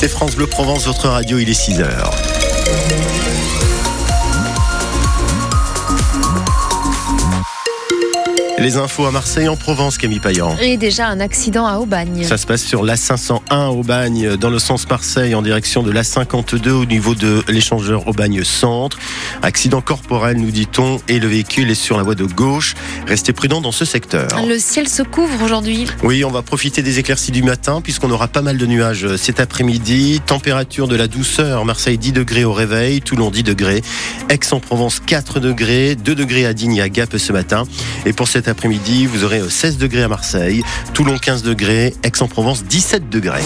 C'est France Bleu Provence, votre radio, il est 6 Les infos à Marseille en Provence, Camille Payan. Et déjà un accident à Aubagne. Ça se passe sur l'A501 Aubagne, dans le sens Marseille, en direction de l'A52 au niveau de l'échangeur Aubagne Centre. Accident corporel, nous dit-on, et le véhicule est sur la voie de gauche. Restez prudent dans ce secteur. Le ciel se couvre aujourd'hui. Oui, on va profiter des éclaircies du matin, puisqu'on aura pas mal de nuages cet après-midi. Température de la douceur, Marseille 10 degrés au réveil, Toulon 10 degrés, Aix-en-Provence 4 degrés, 2 degrés à Digne et à Gap ce matin. Et pour cette après-midi, vous aurez 16 degrés à Marseille, Toulon 15 degrés, Aix-en-Provence 17 degrés.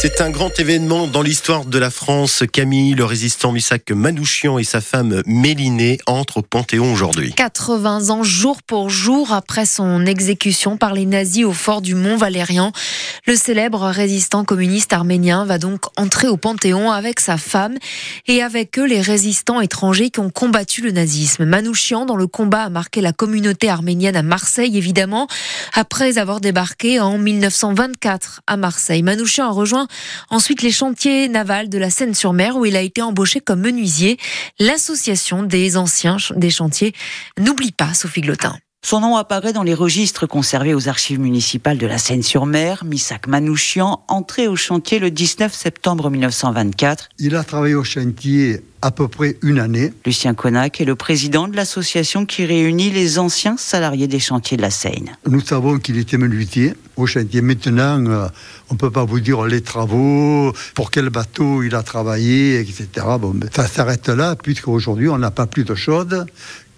C'est un grand événement dans l'histoire de la France. Camille, le résistant Missak Manouchian et sa femme Mélinée entrent au Panthéon aujourd'hui. 80 ans jour pour jour après son exécution par les nazis au fort du Mont Valérien. Le célèbre résistant communiste arménien va donc entrer au Panthéon avec sa femme et avec eux les résistants étrangers qui ont combattu le nazisme. Manouchian, dans le combat, a marqué la communauté arménienne à Marseille, évidemment, après avoir débarqué en 1924 à Marseille. Manouchian a rejoint Ensuite, les chantiers navals de la Seine-sur-Mer où il a été embauché comme menuisier. L'association des anciens des chantiers n'oublie pas Sophie Glotin. Son nom apparaît dans les registres conservés aux archives municipales de la Seine-sur-Mer. Missak Manouchian, entré au chantier le 19 septembre 1924. Il a travaillé au chantier à peu près une année. Lucien Connac est le président de l'association qui réunit les anciens salariés des chantiers de la Seine. Nous savons qu'il était menuisier au chantier. Maintenant, euh, on ne peut pas vous dire les travaux, pour quel bateau il a travaillé, etc. Bon, ça s'arrête là, puisqu'aujourd'hui, on n'a pas plus de choses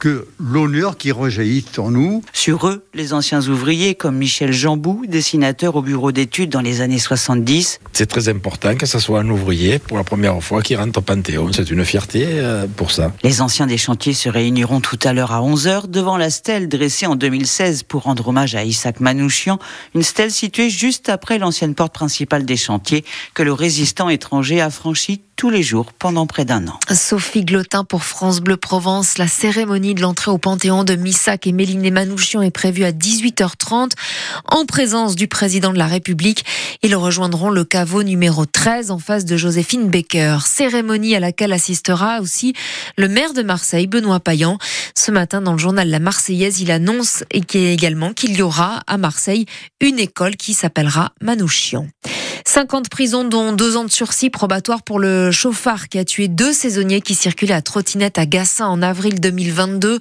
que l'honneur qui rejaillit sur nous. Sur eux, les anciens ouvriers comme Michel Jambou, dessinateur au bureau d'études dans les années 70. C'est très important que ce soit un ouvrier pour la première fois qui rentre au Panthéon. C'est une fierté euh, pour ça. Les anciens des chantiers se réuniront tout à l'heure à 11h devant la stèle dressée en 2016 pour rendre hommage à Isaac Manouchian, une stèle située juste après l'ancienne porte principale des chantiers que le résistant étranger a franchi tous les jours pendant près d'un an. Sophie Glotin pour France Bleu Provence. La cérémonie de l'entrée au Panthéon de Missac et Méliné Manouchian est prévue à 18h30 en présence du président de la République. Ils rejoindront le caveau numéro 13 en face de Joséphine Baker. Cérémonie à laquelle assistera aussi le maire de Marseille, Benoît Payan. Ce matin, dans le journal La Marseillaise, il annonce également qu'il y aura à Marseille une école qui s'appellera Manouchian. 50 prisons, dont deux ans de sursis probatoire pour le chauffard qui a tué deux saisonniers qui circulaient à trottinette à Gassin en avril 2022.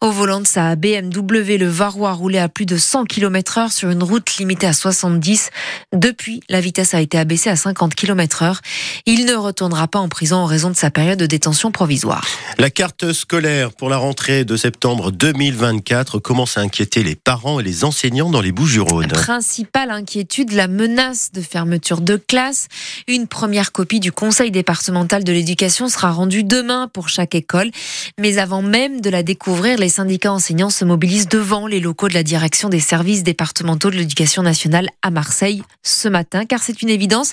Au volant de sa BMW, le Varois roulait à plus de 100 km heure sur une route limitée à 70. Depuis, la vitesse a été abaissée à 50 km heure. Il ne retournera pas en prison en raison de sa période de détention provisoire. La carte scolaire pour la rentrée de septembre 2024 commence à inquiéter les parents et les enseignants dans les Bouches-du-Rhône. Principale inquiétude, la menace de fermeture de classe. Une première copie du Conseil départemental de l'éducation sera rendue demain pour chaque école. Mais avant même de la découvrir, les syndicats enseignants se mobilisent devant les locaux de la direction des services départementaux de l'éducation nationale à Marseille ce matin, car c'est une évidence.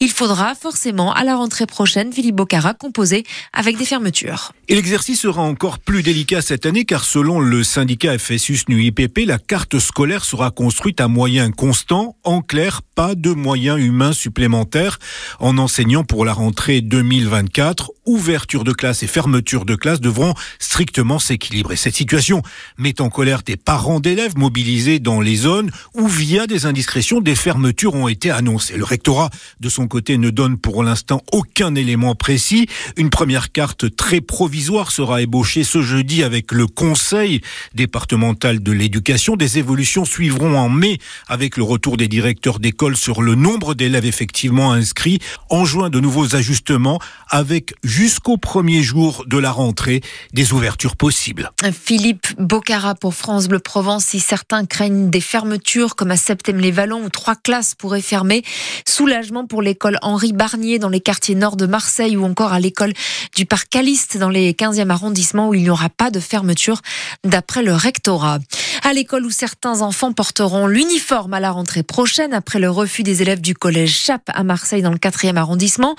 Il faudra forcément, à la rentrée prochaine, Philippe Bocara composer avec des fermetures. Et l'exercice sera encore plus délicat cette année, car selon le syndicat FSUS NUIPP, la carte scolaire sera construite à moyens constants. En clair, pas de moyens humains supplémentaires en enseignant pour la rentrée 2024. Ouverture de classe et fermeture de classe devront strictement s'équilibrer. Cette situation met en colère des parents d'élèves mobilisés dans les zones où, via des indiscrétions, des fermetures ont été annoncées. Le rectorat, de son côté, ne donne pour l'instant aucun élément précis. Une première carte très provisoire sera ébauchée ce jeudi avec le Conseil départemental de l'éducation. Des évolutions suivront en mai avec le retour des directeurs d'école sur le nombre d'élèves effectivement inscrits, en juin de nouveaux ajustements avec jusqu'au premier jour de la rentrée des ouvertures possibles. Philippe Bocara pour France Bleu Provence. Si certains craignent des fermetures comme à Septem-les-Vallons où trois classes pourraient fermer, soulagement pour l'école Henri Barnier dans les quartiers nord de Marseille ou encore à l'école du Parc Caliste dans les et 15e arrondissement où il n'y aura pas de fermeture d'après le rectorat. À l'école où certains enfants porteront l'uniforme à la rentrée prochaine après le refus des élèves du collège Chap à Marseille dans le 4e arrondissement,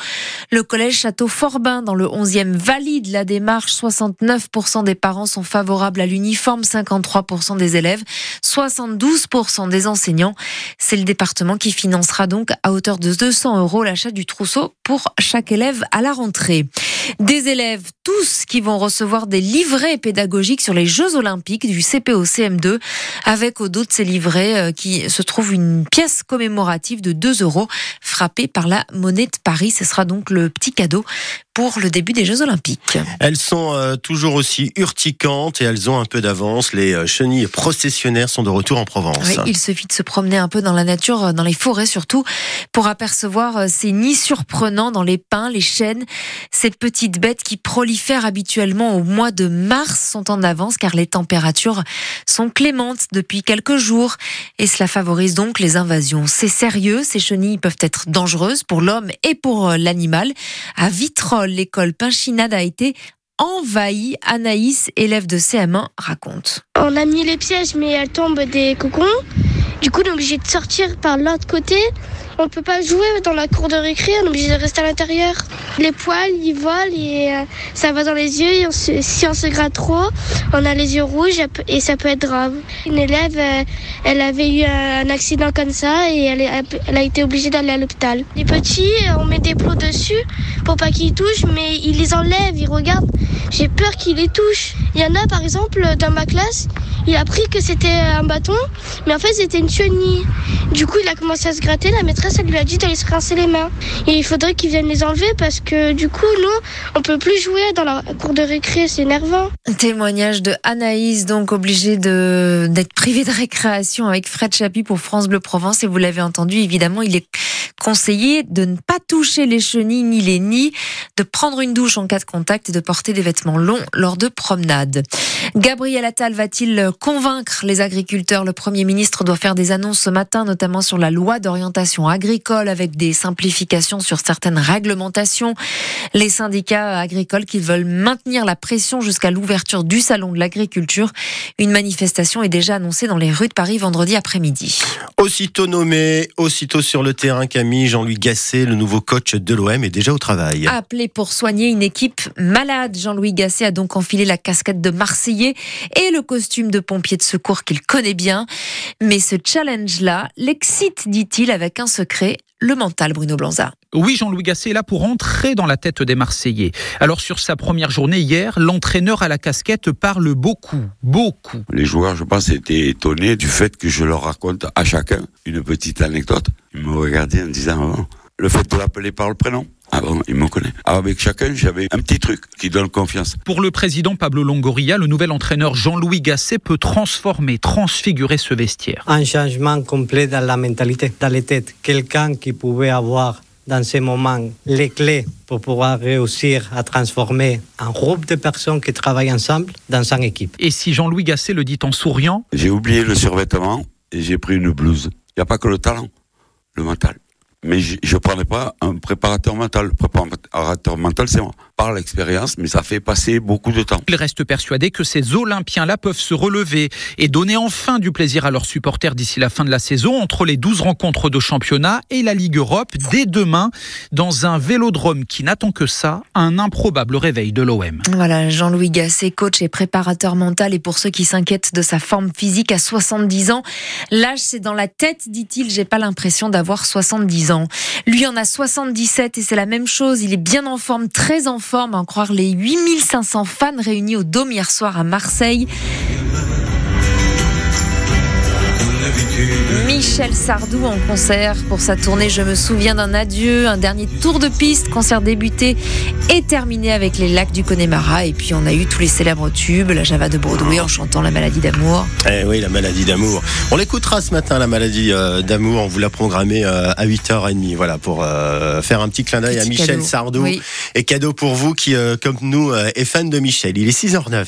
le collège Château-Forbin dans le 11e valide la démarche. 69% des parents sont favorables à l'uniforme, 53% des élèves, 72% des enseignants. C'est le département qui financera donc à hauteur de 200 euros l'achat du trousseau pour chaque élève à la rentrée. Des élèves, tous qui vont recevoir des livrets pédagogiques sur les Jeux Olympiques du CPO-CM2, avec au dos de ces livrets euh, qui se trouve une pièce commémorative de 2 euros frappée par la monnaie de Paris. Ce sera donc le petit cadeau pour le début des Jeux Olympiques. Elles sont euh, toujours aussi urticantes et elles ont un peu d'avance. Les euh, chenilles processionnaires sont de retour en Provence. Oui, il suffit de se promener un peu dans la nature, euh, dans les forêts surtout, pour apercevoir ces nids surprenants dans les pins, les chênes. Ces petites bêtes qui prolifèrent habituellement au mois de mars sont en avance car les températures sont clémentes depuis quelques jours et cela favorise donc les invasions. C'est sérieux, ces chenilles peuvent être dangereuses pour l'homme et pour l'animal. À Vitrolles, l'école Pinchinade a été envahie. Anaïs, élève de CM1, raconte. On a mis les pièges, mais elles tombent des cocons. Du coup, on est obligé de sortir par l'autre côté. On peut pas jouer dans la cour de récré, on est obligé de rester à l'intérieur. Les poils, ils volent et euh, ça va dans les yeux. Si on se gratte trop, on a les yeux rouges et ça peut être grave. Une élève, euh, elle avait eu un accident comme ça et elle, elle a été obligée d'aller à l'hôpital. Les petits, euh, on met des plots dessus pour pas qu'ils touchent, mais ils les enlèvent, ils regardent. J'ai peur qu'ils les touchent. Il y en a, par exemple, dans ma classe, il a appris que c'était un bâton, mais en fait, c'était une chenille. Du coup, il a commencé à se gratter. La maîtresse, elle lui a dit d'aller se rincer les mains. Et il faudrait qu'ils viennent les enlever parce que, du coup, nous, on peut plus jouer dans la cour de récré. C'est énervant. Témoignage de Anaïs, donc obligée d'être privée de récréation avec Fred Chapuis pour France Bleu Provence. Et vous l'avez entendu, évidemment, il est conseillé de ne pas toucher les chenilles ni les nids, de prendre une douche en cas de contact et de porter des vêtements longs lors de promenades. Gabriel Attal va-t-il convaincre les agriculteurs? Le Premier ministre doit faire des annonces ce matin, notamment sur la loi d'orientation agricole avec des simplifications sur certaines réglementations. Les syndicats agricoles qui veulent maintenir la pression jusqu'à l'ouverture du salon de l'agriculture. Une manifestation est déjà annoncée dans les rues de Paris vendredi après-midi. Aussitôt nommé, aussitôt sur le terrain, Camille, Jean-Louis Gasset, le nouveau coach de l'OM, est déjà au travail. Appelé pour soigner une équipe malade, Jean-Louis Gasset a donc enfilé la casquette de Marseillais et le costume de pompier de secours qu'il connaît bien. Mais ce challenge-là l'excite, dit-il, avec un secret, le mental, Bruno Blanza. Oui, Jean-Louis Gasset est là pour entrer dans la tête des Marseillais. Alors sur sa première journée hier, l'entraîneur à la casquette parle beaucoup, beaucoup. Les joueurs, je pense, étaient étonnés du fait que je leur raconte à chacun une petite anecdote. Ils me regardaient en disant, bon, le fait de l'appeler par le prénom. Ah bon, il me connaît. Alors avec chacun, j'avais un petit truc qui donne confiance. Pour le président Pablo Longoria, le nouvel entraîneur Jean-Louis Gasset peut transformer, transfigurer ce vestiaire. un changement complet dans la mentalité, dans les têtes. Quelqu'un qui pouvait avoir dans ces moments les clés pour pouvoir réussir à transformer un groupe de personnes qui travaillent ensemble dans une équipe. Et si Jean-Louis Gasset le dit en souriant, J'ai oublié le survêtement et j'ai pris une blouse. Il n'y a pas que le talent, le mental. Mais je ne prenais pas un préparateur mental. Le préparateur mental, c'est moi. Par l'expérience, mais ça fait passer beaucoup de temps. il reste persuadé que ces Olympiens-là peuvent se relever et donner enfin du plaisir à leurs supporters d'ici la fin de la saison entre les 12 rencontres de championnat et la Ligue Europe dès demain dans un vélodrome qui n'attend que ça, un improbable réveil de l'OM. Voilà, Jean-Louis Gasset, coach et préparateur mental. Et pour ceux qui s'inquiètent de sa forme physique à 70 ans, l'âge c'est dans la tête, dit-il. J'ai pas l'impression d'avoir 70 ans. Lui en a 77 et c'est la même chose. Il est bien en forme, très en forme, en croire les 8500 fans réunis au Dôme hier soir à Marseille. Michel Sardou en concert pour sa tournée Je me souviens d'un adieu, un dernier tour de piste, concert débuté et terminé avec les lacs du Connemara. Et puis on a eu tous les célèbres tubes, la Java de Broadway en chantant la maladie d'amour. Eh oui, la maladie d'amour. On l'écoutera ce matin, la maladie euh, d'amour. On vous l'a programmé euh, à 8h30, voilà, pour euh, faire un petit clin d'œil à Michel cadeau. Sardou. Oui. Et cadeau pour vous qui, comme nous, est fan de Michel. Il est 6h09.